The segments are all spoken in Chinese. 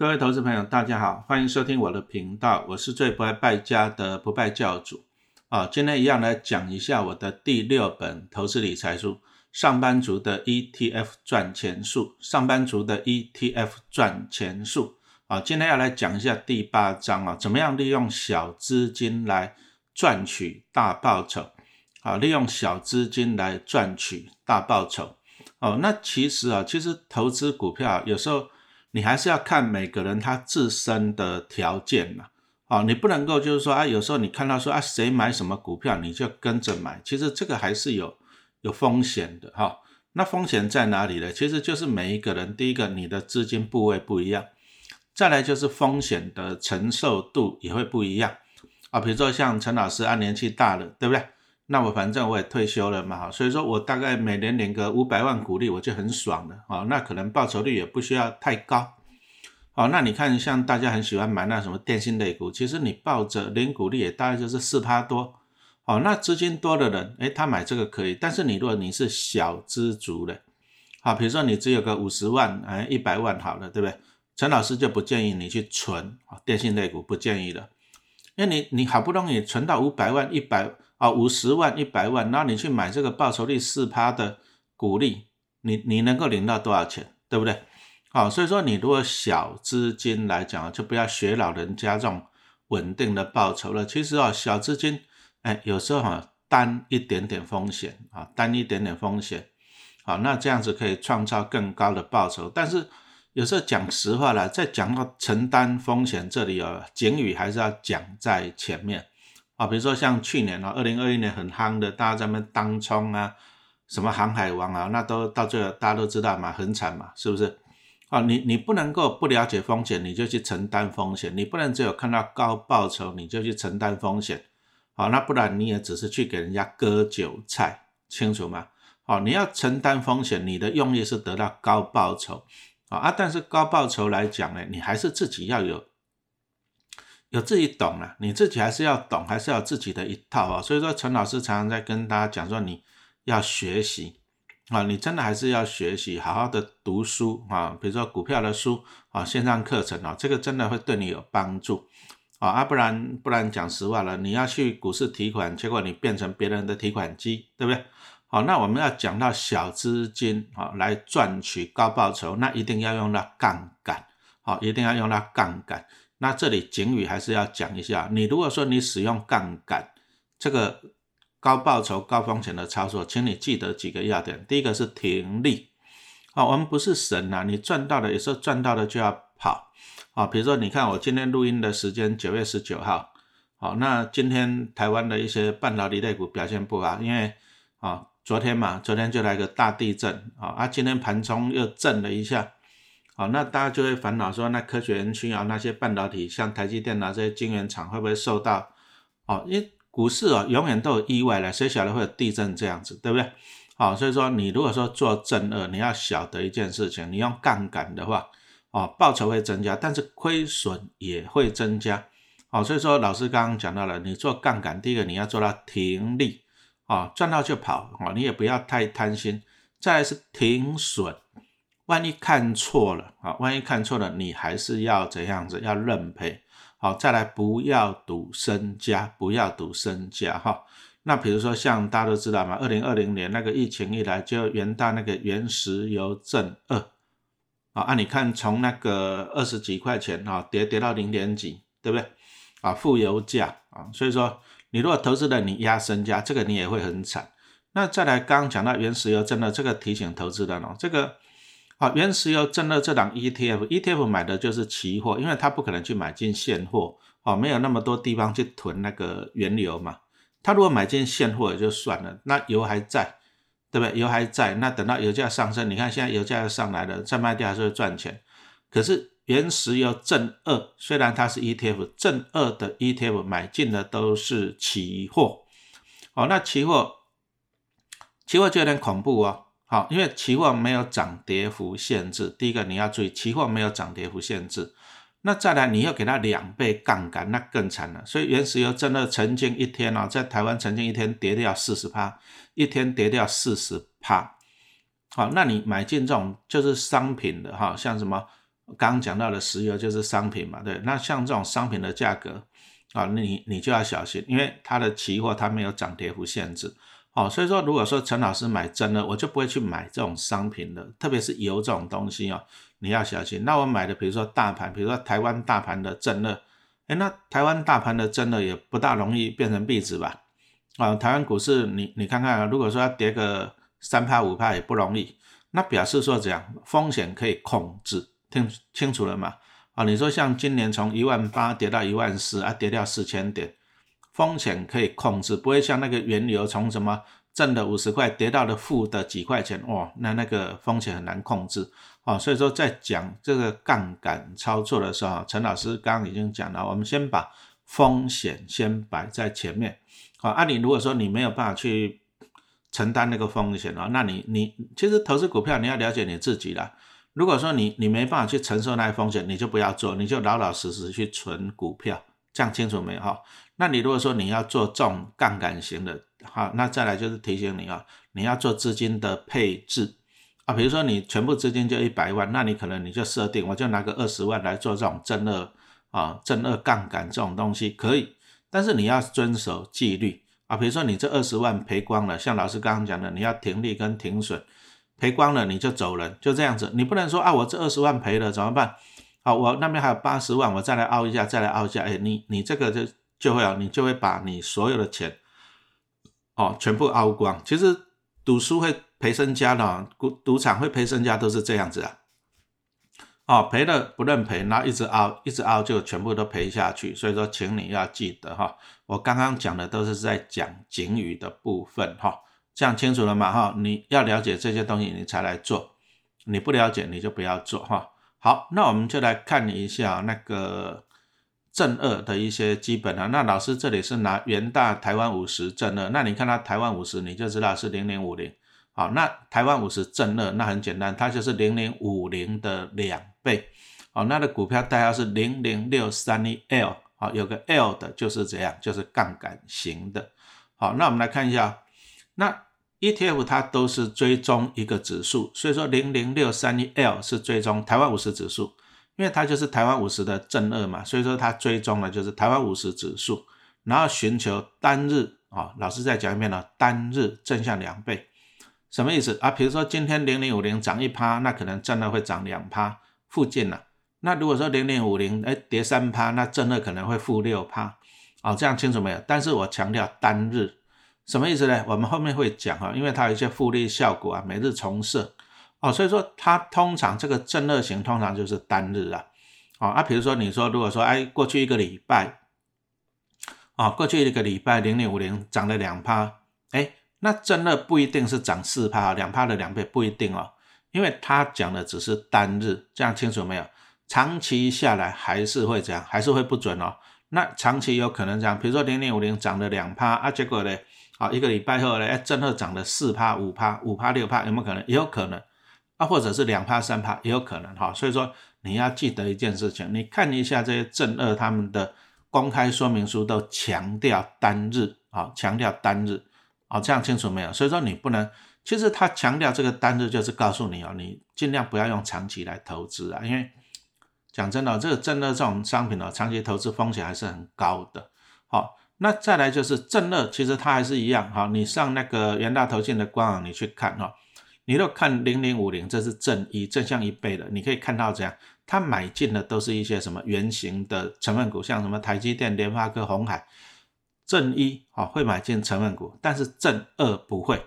各位投资朋友，大家好，欢迎收听我的频道，我是最不爱败家的不败教主啊。今天一样来讲一下我的第六本投资理财书《上班族的 ETF 赚钱术》，上班族的 ETF 赚钱术啊。今天要来讲一下第八章啊，怎么样利用小资金来赚取大报酬啊？利用小资金来赚取大报酬哦。那其实啊，其实投资股票有时候。你还是要看每个人他自身的条件嘛，哦，你不能够就是说啊，有时候你看到说啊，谁买什么股票你就跟着买，其实这个还是有有风险的哈。那风险在哪里呢？其实就是每一个人，第一个你的资金部位不一样，再来就是风险的承受度也会不一样啊。比如说像陈老师啊，年纪大了，对不对？那我反正我也退休了嘛，所以说我大概每年领个五百万股利，我就很爽了啊。那可能报酬率也不需要太高，好，那你看像大家很喜欢买那什么电信类股，其实你抱着领股利也大概就是四趴多，好，那资金多的人，诶，他买这个可以，但是你如果你是小资族的，好，比如说你只有个五十万，哎，一百万好了，对不对？陈老师就不建议你去存啊，电信类股不建议的，因为你你好不容易存到五百万一百。啊，五十万、一百万，那你去买这个报酬率四趴的股利，你你能够领到多少钱，对不对？好，所以说你如果小资金来讲，就不要学老人家这种稳定的报酬了。其实啊，小资金，哎，有时候哈担一点点风险啊，担一点点风险，好，那这样子可以创造更高的报酬。但是有时候讲实话了，在讲到承担风险这里啊，警语还是要讲在前面。啊，比如说像去年啊，二零二一年很夯的，大家在那当冲啊，什么航海王啊，那都到最后大家都知道嘛，很惨嘛，是不是？啊，你你不能够不了解风险，你就去承担风险，你不能只有看到高报酬你就去承担风险，好，那不然你也只是去给人家割韭菜，清楚吗？好，你要承担风险，你的用意是得到高报酬，啊，但是高报酬来讲呢，你还是自己要有。有自己懂了，你自己还是要懂，还是要自己的一套啊。所以说，陈老师常常在跟大家讲说，你要学习啊，你真的还是要学习，好好的读书啊。比如说股票的书啊，线上课程啊，这个真的会对你有帮助啊。啊，不然不然讲实话了，你要去股市提款，结果你变成别人的提款机，对不对？好，那我们要讲到小资金啊，来赚取高报酬，那一定要用到杠杆，好，一定要用到杠杆。那这里警语还是要讲一下，你如果说你使用杠杆这个高报酬高风险的操作，请你记得几个要点。第一个是停利，啊，我们不是神呐，你赚到了有时候赚到了就要跑，啊，比如说你看我今天录音的时间九月十九号，好，那今天台湾的一些半导体类股表现不好，因为啊昨天嘛，昨天就来个大地震，啊，啊今天盘中又震了一下。好，那大家就会烦恼说，那科学园区啊，那些半导体，像台积电啊这些晶圆厂，会不会受到？哦，因为股市啊，永远都有意外了，谁晓得会有地震这样子，对不对？好，所以说你如果说做正二，你要晓得一件事情，你用杠杆的话，哦，报酬会增加，但是亏损也会增加。好，所以说老师刚刚讲到了，你做杠杆，第一个你要做到停利，啊，赚到就跑，啊，你也不要太贪心。再来是停损。万一看错了啊，万一看错了，你还是要怎样子？要认赔。好，再来不要赌身家，不要赌身家哈。那比如说像大家都知道嘛，二零二零年那个疫情一来，就元旦那个原石油正二啊，啊你看从那个二十几块钱啊跌跌到零点几，对不对？啊负油价啊，所以说你如果投资的你压身家，这个你也会很惨。那再来刚刚讲到原石油正二，这个提醒投资人哦，这个。好，原石油正二这档 ETF，ETF 买的就是期货，因为它不可能去买进现货，哦，没有那么多地方去囤那个原油嘛。他如果买进现货也就算了，那油还在，对不对？油还在，那等到油价上升，你看现在油价又上来了，再卖掉还是会赚钱。可是原石油正二虽然它是 ETF，正二的 ETF 买进的都是期货，哦，那期货，期货就有点恐怖哦。好，因为期货没有涨跌幅限制。第一个你要注意，期货没有涨跌幅限制。那再来，你要给它两倍杠杆，那更惨了。所以原石油真的曾经一天哦，在台湾曾经一天跌掉四十趴，一天跌掉四十趴。好，那你买进这种就是商品的哈，像什么刚刚讲到的石油就是商品嘛，对，那像这种商品的价格啊，你你就要小心，因为它的期货它没有涨跌幅限制，哦，所以说如果说陈老师买真的，我就不会去买这种商品的，特别是油这种东西哦，你要小心。那我买的比如说大盘，比如说台湾大盘的正热，哎，那台湾大盘的真的也不大容易变成壁纸吧？啊，台湾股市你你看看，如果说要跌个三趴五趴也不容易，那表示说怎样风险可以控制。听清楚了吗？啊，你说像今年从一万八跌到一万四啊，跌掉四千点，风险可以控制，不会像那个原油从什么正的五十块跌到了负的几块钱，哇，那那个风险很难控制。啊，所以说在讲这个杠杆操作的时候，陈老师刚刚已经讲了，我们先把风险先摆在前面。啊，啊，你如果说你没有办法去承担那个风险啊，那你你其实投资股票你要了解你自己啦。如果说你你没办法去承受那些风险，你就不要做，你就老老实实去存股票，这样清楚没哈？那你如果说你要做重杠杆型的，好，那再来就是提醒你啊，你要做资金的配置啊，比如说你全部资金就一百万，那你可能你就设定，我就拿个二十万来做这种正二啊正二杠杆这种东西可以，但是你要遵守纪律啊，比如说你这二十万赔光了，像老师刚刚讲的，你要停利跟停损。赔光了你就走人，就这样子。你不能说啊，我这二十万赔了怎么办？好，我那边还有八十万，我再来凹一下，再来凹一下。哎，你你这个就就会啊，你就会把你所有的钱哦全部凹光。其实赌输会赔身家的，赌赌场会赔身家都是这样子啊。哦，赔了不认赔，然后一直凹，一直凹就全部都赔下去。所以说，请你要记得哈，我刚刚讲的都是在讲警语的部分哈。这样清楚了吗？哈，你要了解这些东西，你才来做。你不了解，你就不要做。哈，好，那我们就来看一下那个正二的一些基本啊。那老师这里是拿元大台湾五十正二，那你看它台湾五十，你就知道是零零五零。好，那台湾五十正二，那很简单，它就是零零五零的两倍。好，那的股票代号是零零六三一 L。好，有个 L 的就是这样，就是杠杆型的。好，那我们来看一下，那。ETF 它都是追踪一个指数，所以说零零六三一 L 是追踪台湾五十指数，因为它就是台湾五十的正二嘛，所以说它追踪的就是台湾五十指数，然后寻求单日啊，老师再讲一遍了，单日正向两倍，什么意思啊？比如说今天零零五零涨一趴，那可能正二会涨两趴附近了。那如果说零零五零哎跌三趴，那正二可能会负六趴，哦，这样清楚没有？但是我强调单日。什么意思呢？我们后面会讲哈，因为它有一些复利效果啊，每日重设哦，所以说它通常这个正二型通常就是单日啊，哦啊，比如说你说如果说哎过去一个礼拜啊，过去一个礼拜零零五零涨了两趴，哎，那正二不一定是涨四趴啊，两趴的两倍不一定哦，因为它讲的只是单日，这样清楚没有？长期下来还是会这样，还是会不准哦。那长期有可能这样，比如说零零五零涨了两趴啊，结果呢？好，一个礼拜后呢，哎，正二涨了四趴、五趴、五趴、六趴，有没有可能？也有可能啊，或者是两趴、三趴，也有可能哈。所以说你要记得一件事情，你看一下这些正二他们的公开说明书都强调单日啊，强调单日啊，这样清楚没有？所以说你不能，其实他强调这个单日就是告诉你哦，你尽量不要用长期来投资啊，因为讲真的，这个正二这种商品呢，长期投资风险还是很高的。好。那再来就是正二，其实它还是一样哈。你上那个元大投信的官网，你去看哈，你都看零零五零，这是正一正向一倍的，你可以看到这样，它买进的都是一些什么圆形的成分股，像什么台积电、联发科、红海。正一啊会买进成分股，但是正二不会。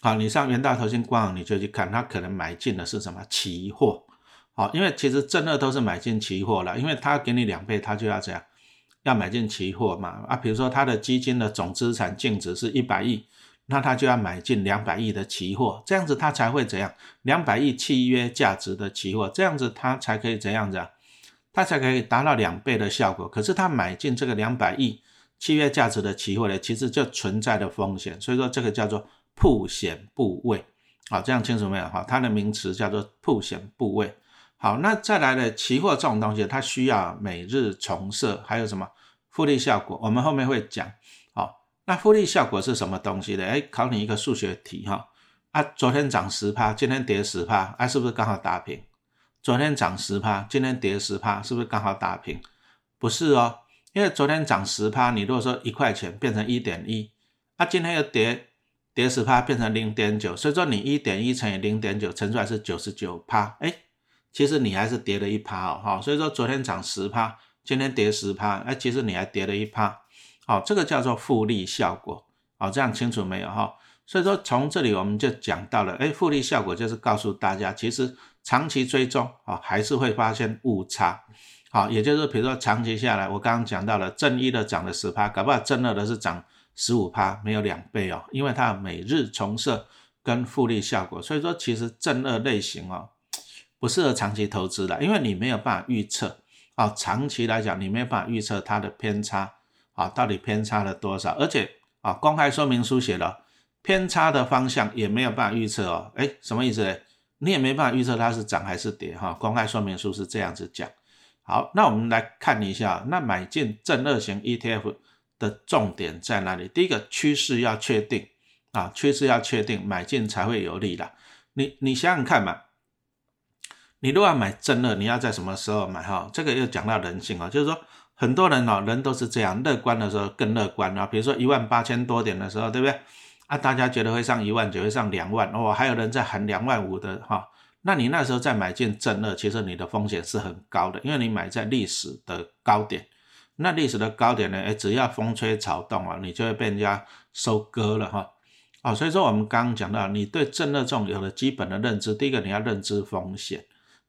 好，你上元大投信官网，你就去看，它可能买进的是什么期货。好，因为其实正二都是买进期货了，因为它给你两倍，它就要这样。要买进期货嘛？啊，比如说他的基金的总资产净值是一百亿，那他就要买进两百亿的期货，这样子他才会怎样？两百亿契约价值的期货，这样子他才可以怎样子啊？他才可以达到两倍的效果。可是他买进这个两百亿契约价值的期货呢，其实就存在的风险，所以说这个叫做铺险部位。好，这样清楚没有？哈，它的名词叫做铺险部位。好，那再来的期货这种东西，它需要每日重设，还有什么？复利效果，我们后面会讲。好，那复利效果是什么东西呢？哎，考你一个数学题哈。啊，昨天涨十趴，今天跌十趴，啊，是不是刚好打平？昨天涨十趴，今天跌十趴，是不是刚好打平？不是哦，因为昨天涨十趴，你如果说一块钱变成一点一，啊，今天又跌跌十趴变成零点九，所以说你一点一乘以零点九乘出来是九十九趴，哎，其实你还是跌了一趴哦，哈，所以说昨天涨十趴，今天跌十趴，哎，其实你还跌了一趴，好，这个叫做复利效果，好，这样清楚没有哈？所以说从这里我们就讲到了，哎，复利效果就是告诉大家，其实。长期追踪啊，还是会发现误差，好，也就是比如说长期下来，我刚刚讲到了正一的涨了十趴，搞不好正二的是涨十五趴，没有两倍哦，因为它每日重设跟复利效果，所以说其实正二类型哦不适合长期投资的，因为你没有办法预测啊，长期来讲你没有办法预测它的偏差啊，到底偏差了多少，而且啊公开说明书写了偏差的方向也没有办法预测哦，哎，什么意思呢？你也没办法预测它是涨还是跌哈，公开说明书是这样子讲。好，那我们来看一下，那买进正二型 ETF 的重点在哪里？第一个趋势要确定啊，趋势要确定，买进才会有利的。你你想想看嘛，你如果要买正二，你要在什么时候买哈？这个又讲到人性啊，就是说很多人哦，人都是这样，乐观的时候更乐观啊，比如说一万八千多点的时候，对不对？啊，大家觉得会上一万九，会上两万哦，还有人在喊两万五的哈，那你那时候再买进正二，其实你的风险是很高的，因为你买在历史的高点，那历史的高点呢，哎，只要风吹草动啊，你就会被人家收割了哈，哦，所以说我们刚刚讲到，你对正二这种有了基本的认知，第一个你要认知风险，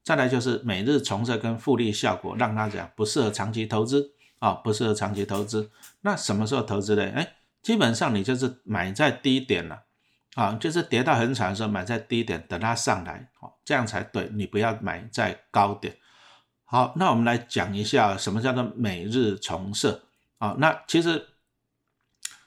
再来就是每日重设跟复利效果，让他讲不适合长期投资啊，不适合长期投资，那什么时候投资呢？哎。基本上你就是买在低点了，啊，就是跌到很惨的时候买在低点，等它上来，好，这样才对。你不要买在高点。好，那我们来讲一下什么叫做每日重设啊？那其实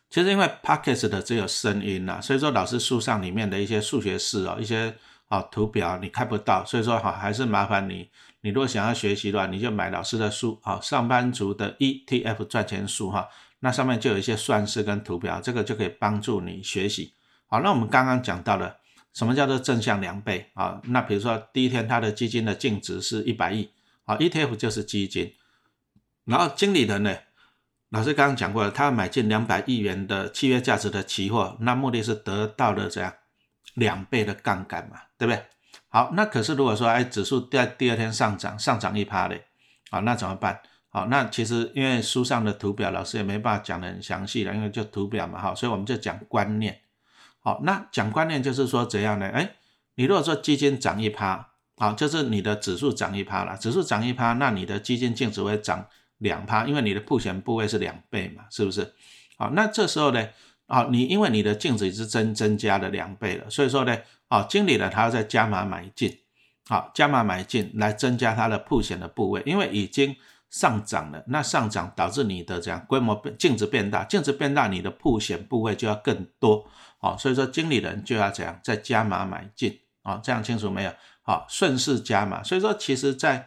其实因为 p o c k e t 的只有声音呐，所以说老师书上里面的一些数学式哦，一些啊图表你看不到，所以说哈还是麻烦你，你如果想要学习的话，你就买老师的书啊，上班族的 ETF 赚钱书哈。那上面就有一些算式跟图表，这个就可以帮助你学习。好，那我们刚刚讲到了什么叫做正向两倍啊？那比如说第一天它的基金的净值是一百亿，好，ETF 就是基金，然后经理人呢，老师刚刚讲过了，他买进两百亿元的契约价值的期货，那目的是得到了这样两倍的杠杆嘛，对不对？好，那可是如果说哎指数在第二天上涨，上涨一趴嘞，好，那怎么办？好，那其实因为书上的图表，老师也没办法讲的很详细了，因为就图表嘛，哈，所以我们就讲观念。好，那讲观念就是说怎样呢？哎，你如果说基金涨一趴，好，就是你的指数涨一趴了，指数涨一趴，那你的基金净值会涨两趴，因为你的铺险部位是两倍嘛，是不是？好，那这时候呢，啊，你因为你的净值是增增加了两倍了，所以说呢，啊，经理呢他要再加码买进，好，加码买进来增加他的铺险的部位，因为已经。上涨了，那上涨导致你的这样规模变净值变大，净值变大，你的铺险部位就要更多，哦，所以说经理人就要这样再加码买进，啊，这样清楚没有？好，顺势加码，所以说其实在，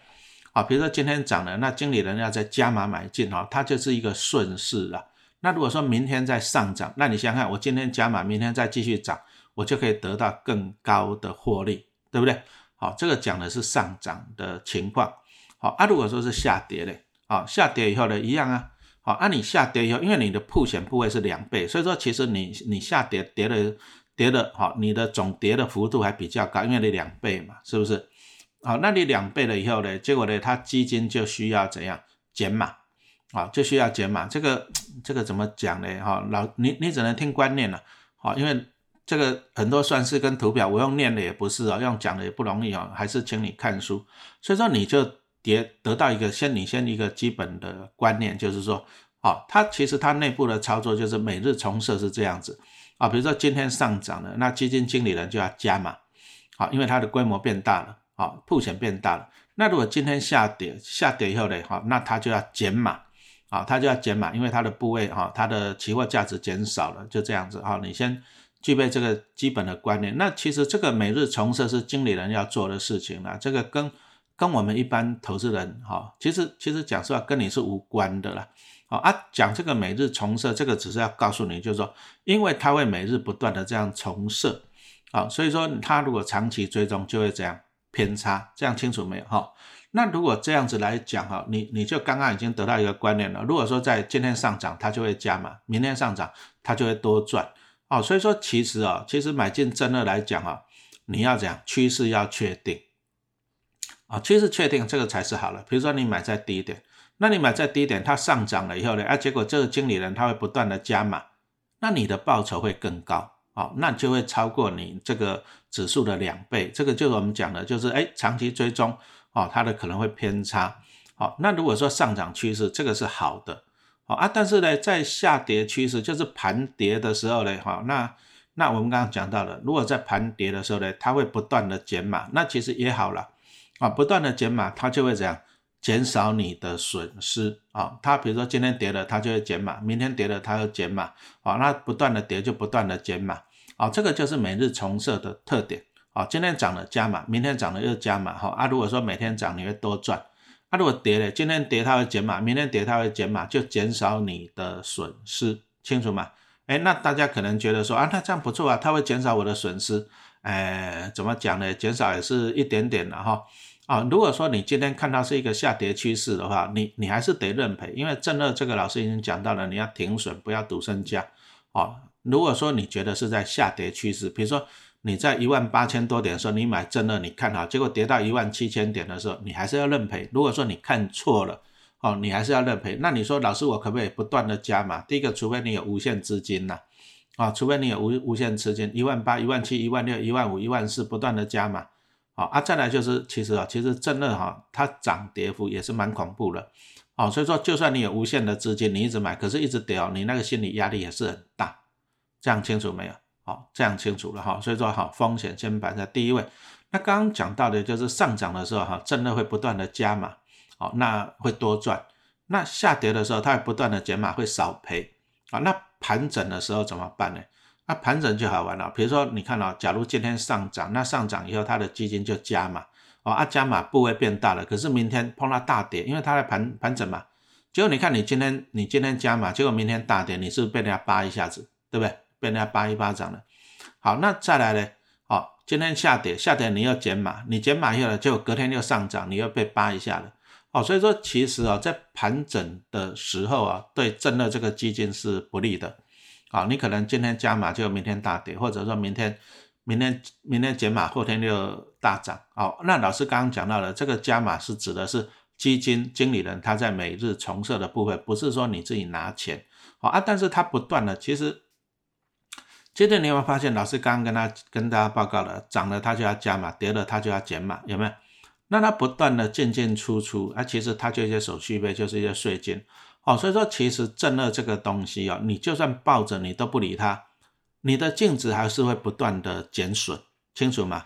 啊，比如说今天涨了，那经理人要再加码买进，哈，它就是一个顺势了。那如果说明天再上涨，那你想想看，我今天加码，明天再继续涨，我就可以得到更高的获利，对不对？好，这个讲的是上涨的情况。好啊，如果说是下跌嘞，好，下跌以后呢，一样啊，好，啊，你下跌以后，因为你的铺险部位是两倍，所以说其实你你下跌跌的跌的，好，你的总跌的幅度还比较高，因为你两倍嘛，是不是？好，那你两倍了以后呢，结果呢，它基金就需要怎样减码，啊，就需要减码，这个这个怎么讲呢？哈，老你你只能听观念了，好，因为这个很多算式跟图表，我用念的也不是啊，用讲的也不容易啊，还是请你看书，所以说你就。跌得到一个先你先一个基本的观念，就是说，哦，它其实它内部的操作就是每日重设是这样子，啊，比如说今天上涨了，那基金经理人就要加码，好，因为它的规模变大了，好，铺钱变大了。那如果今天下跌，下跌以后呢，好，那它就要减码，好，它就要减码，因为它的部位，哈，它的期货价值减少了，就这样子，好，你先具备这个基本的观念。那其实这个每日重设是经理人要做的事情了，这个跟。跟我们一般投资人哈，其实其实讲实话跟你是无关的啦。好啊，讲这个每日重设，这个只是要告诉你，就是说，因为它会每日不断的这样重设，好，所以说它如果长期追踪就会这样偏差，这样清楚没有哈？那如果这样子来讲哈，你你就刚刚已经得到一个观念了。如果说在今天上涨，它就会加码；明天上涨，它就会多赚。哦，所以说其实啊，其实买进真的来讲啊，你要讲趋势要确定啊，趋势确定这个才是好了。比如说你买在低点，那你买在低点，它上涨了以后呢，啊，结果这个经理人他会不断的加码，那你的报酬会更高。哦，那就会超过你这个指数的两倍。这个就是我们讲的，就是哎，长期追踪。哦，它的可能会偏差，好，那如果说上涨趋势，这个是好的，好啊，但是呢，在下跌趋势，就是盘跌的时候呢，哈，那那我们刚刚讲到了，如果在盘跌的时候呢，它会不断的减码，那其实也好了，啊，不断的减码，它就会怎样，减少你的损失，啊，它比如说今天跌了，它就会减码，明天跌了，它又减码，啊，那不断的跌就不断的减码，啊，这个就是每日重设的特点。啊，今天涨了加码，明天涨了又加码，哈啊，如果说每天涨你会多赚，啊，如果跌了，今天跌它会减码，明天跌它会减码，就减少你的损失，清楚吗？哎，那大家可能觉得说啊，那这样不错啊，它会减少我的损失，哎，怎么讲呢？减少也是一点点的哈，啊，如果说你今天看到是一个下跌趋势的话，你你还是得认赔，因为正二这个老师已经讲到了，你要停损，不要赌身家，啊，如果说你觉得是在下跌趋势，比如说。你在一万八千多点的时候，你买正二，你看好，结果跌到一万七千点的时候，你还是要认赔。如果说你看错了，哦，你还是要认赔。那你说老师，我可不可以不断的加码？第一个，除非你有无限资金呐，啊，除非你有无无限资金，一万八、一万七、一万六、一万五、一万四，不断的加码，好啊。再来就是，其实啊，其实正二哈，它涨跌幅也是蛮恐怖的，哦，所以说就算你有无限的资金，你一直买，可是一直跌哦，你那个心理压力也是很大。这样清楚没有？好，这样清楚了哈，所以说好风险先摆在第一位。那刚刚讲到的就是上涨的时候哈，真的会不断的加码，好，那会多赚。那下跌的时候，它会不断的减码，会少赔。啊，那盘整的时候怎么办呢？那盘整就好玩了。比如说你看到，假如今天上涨，那上涨以后它的基金就加码，哦，啊加码部位变大了，可是明天碰到大跌，因为它在盘盘整嘛。结果你看你今天你今天加码，结果明天大跌，你是不是被人家扒一下子，对不对？被人家扒一巴掌了，好，那再来呢？好，今天下跌，下跌你又减码，你减码以后呢，结果隔天又上涨，你又被扒一下了。哦，所以说其实啊，在盘整的时候啊，对正的这个基金是不利的。好，你可能今天加码，就明天大跌，或者说明天明天明天减码，后天就大涨。好，那老师刚刚讲到了，这个加码是指的是基金经理人他在每日重设的部分，不是说你自己拿钱。好啊，但是他不断的其实。接着你有没有发现，老师刚刚跟他跟大家报告了，涨了它就要加码，跌了它就要减码，有没有？那它不断的进进出出，啊，其实它就一些手续费，就是一些税金，哦，所以说其实正二这个东西哦，你就算抱着你都不理它，你的净值还是会不断的减损，清楚吗？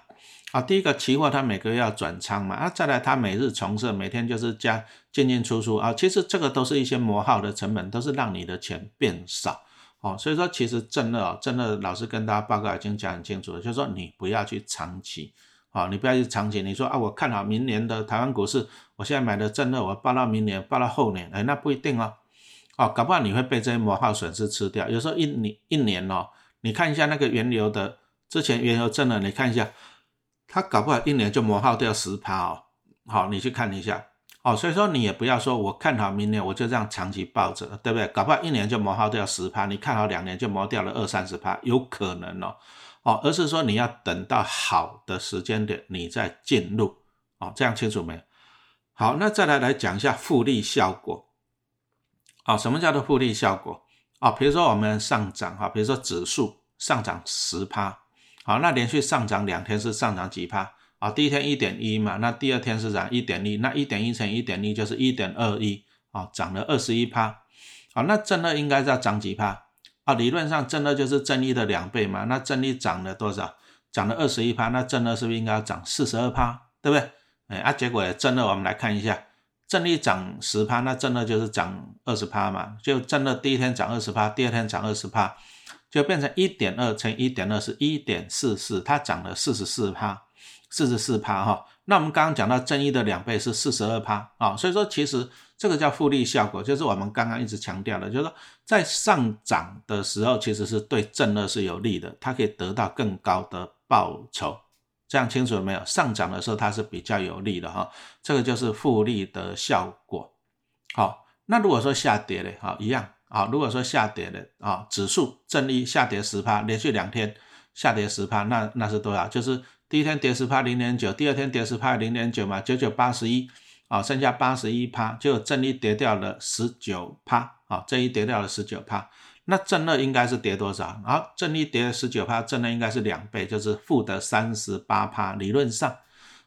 好，第一个期货它每个月要转仓嘛，啊，再来它每日重设，每天就是加进进出出啊，其实这个都是一些磨耗的成本，都是让你的钱变少。哦，所以说其实正二啊，正二老师跟大家报告已经讲很清楚了，就是说你不要去长期，啊，你不要去长期。你说啊，我看好明年的台湾股市，我现在买的正二，我报到明年，报到后年，哎，那不一定哦，哦，搞不好你会被这些磨耗损失吃掉。有时候一年一年哦，你看一下那个原油的之前原油正二，你看一下，它搞不好一年就磨耗掉十趴哦，好，你去看一下。哦，所以说你也不要说，我看好明年我就这样长期抱着，对不对？搞不好一年就磨耗掉十趴，你看好两年就磨掉了二三十趴，有可能哦。哦，而是说你要等到好的时间点你再进入，哦，这样清楚没？好，那再来来讲一下复利效果。哦，什么叫做复利效果？哦，比如说我们上涨哈，比如说指数上涨十趴，好，那连续上涨两天是上涨几趴？啊，第一天一点一嘛，那第二天是涨一点一，那一点一乘一点一就是一点二一，啊，涨了二十一趴，啊，那正二应该要涨几趴？啊，理论上正二就是正一的两倍嘛，那正一涨了多少？涨了二十一趴，那正二是不是应该要涨四十二趴？对不对？哎，啊，结果正二我们来看一下，正一涨十趴，那正二就是涨二十趴嘛，就正二第一天涨二十趴，第二天涨二十趴，就变成一点二乘一点二是一点四四，它涨了四十四趴。四十四趴哈，那我们刚刚讲到正一的两倍是四十二趴啊，所以说其实这个叫复利效果，就是我们刚刚一直强调的，就是说在上涨的时候，其实是对正二是有利的，它可以得到更高的报酬这样清楚了没有？上涨的时候它是比较有利的哈，这个就是复利的效果。好，那如果说下跌嘞，好一样啊。如果说下跌的啊，指数正一下跌十趴，连续两天下跌十趴，那那是多少？就是第一天跌十趴零点九，第二天跌十趴零点九嘛，九九八十一啊，剩下八十一趴，就正一跌掉了十九趴啊，正一跌掉了十九趴。那正二应该是跌多少？然后正一跌十九趴，正二应该是两倍，就是负的三十八趴。理论上，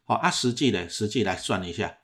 好，按实际的实际来算一下，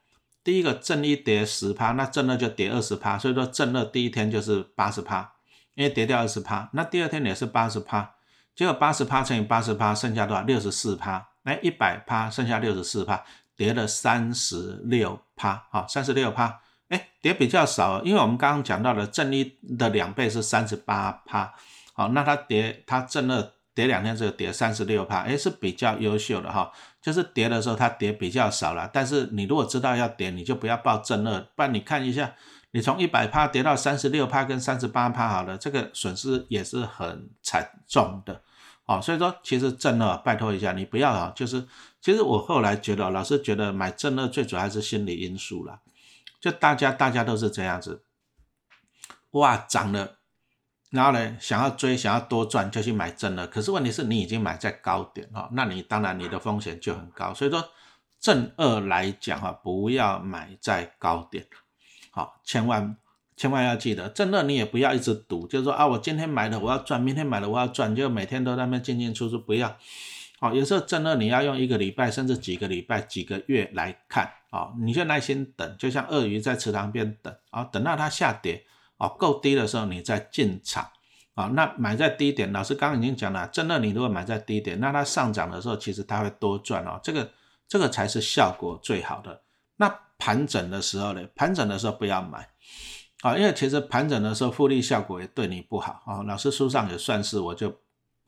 第一个正一跌十趴，那正二就跌二十趴，所以说正二第一天就是八十趴，因为跌掉二十趴。那第二天也是八十趴，结果八十趴乘以八十趴，剩下多少？六十四趴。哎，一百趴剩下六十四趴，跌了三十六趴，好，三十六趴。哎，跌比较少，因为我们刚刚讲到了正一的两倍是三十八趴，好，那它跌，它正二跌两天之后跌三十六趴，哎，是比较优秀的哈，就是跌的时候它跌比较少了，但是你如果知道要跌，你就不要报正二，不然你看一下，你从一百趴跌到三十六趴跟三十八趴，好了，这个损失也是很惨重的，哦，所以说其实正二，拜托一下你不要啊，就是其实我后来觉得，老师觉得买正二最主要还是心理因素了。就大家，大家都是这样子，哇，涨了，然后呢，想要追，想要多赚，就去买正二。可是问题是你已经买在高点哈，那你当然你的风险就很高。所以说正二来讲哈，不要买在高点，好，千万千万要记得，正二你也不要一直赌，就是说啊，我今天买了我要赚，明天买了我要赚，就每天都在那边进进出出，不要。好，有时候正二你要用一个礼拜甚至几个礼拜、几个月来看啊，你就耐心等，就像鳄鱼在池塘边等啊，等到它下跌啊够低的时候，你再进场啊。那买在低点，老师刚刚已经讲了，正二你如果买在低点，那它上涨的时候，其实它会多赚哦，这个这个才是效果最好的。盘整的时候呢？盘整的时候不要买啊，因为其实盘整的时候复利效果也对你不好啊。老师书上也算是我就。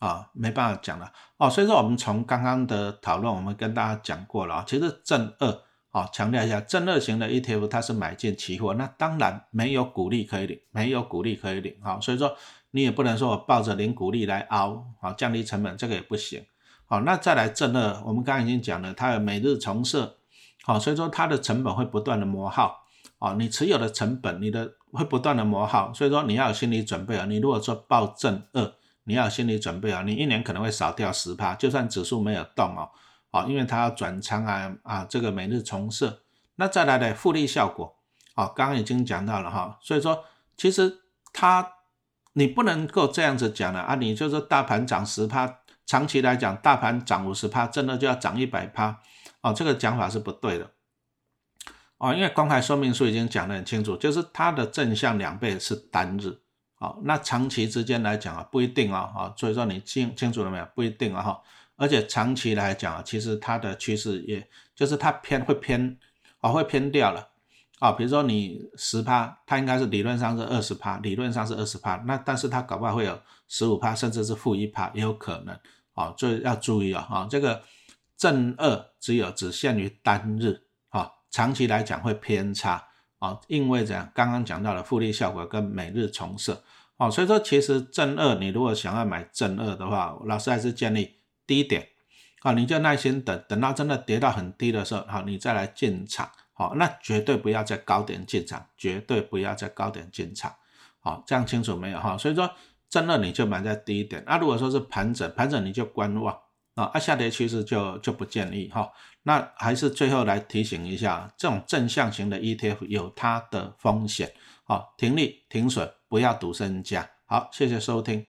啊，没办法讲了哦，所以说我们从刚刚的讨论，我们跟大家讲过了啊，其实正二啊，强调一下，正二型的 ETF 它是买进期货，那当然没有股利可以领，没有股利可以领啊，所以说你也不能说我抱着领股利来熬啊，降低成本，这个也不行。好，那再来正二，我们刚刚已经讲了，它有每日重设，好，所以说它的成本会不断的磨耗。啊，你持有的成本，你的会不断的磨耗，所以说你要有心理准备啊，你如果说报正二。你要有心理准备啊，你一年可能会少掉十趴，就算指数没有动哦，啊，因为它要转仓啊啊，这个每日重设，那再来的复利效果，啊，刚刚已经讲到了哈，所以说其实它你不能够这样子讲了啊，你就是大盘涨十趴，长期来讲大盘涨五十趴，真的就要涨一百趴，哦，这个讲法是不对的，哦，因为公开说明书已经讲得很清楚，就是它的正向两倍是单日。好，那长期之间来讲啊，不一定啊，哈，所以说你清清楚了没有？不一定啊，哈，而且长期来讲啊，其实它的趋势也就是它偏会偏啊，会偏掉了啊。比如说你十趴，它应该是理论上是二十趴，理论上是二十趴，那但是它搞不好会有十五趴，甚至是负一趴也有可能啊，所以要注意啊，哈，这个正二只有只限于单日啊，长期来讲会偏差。啊，因为这样刚刚讲到了复利效果跟每日重设，啊，所以说其实正二你如果想要买正二的话，老师还是建议低点，啊，你就耐心等，等到真的跌到很低的时候，好，你再来进场，好，那绝对不要在高点进场，绝对不要在高点进场，好，这样清楚没有哈？所以说正二你就买在低点，那如果说是盘整，盘整你就观望。啊，下跌趋势就就不建议哈。那还是最后来提醒一下，这种正向型的 ETF 有它的风险，好，停利停损，不要赌身家。好，谢谢收听。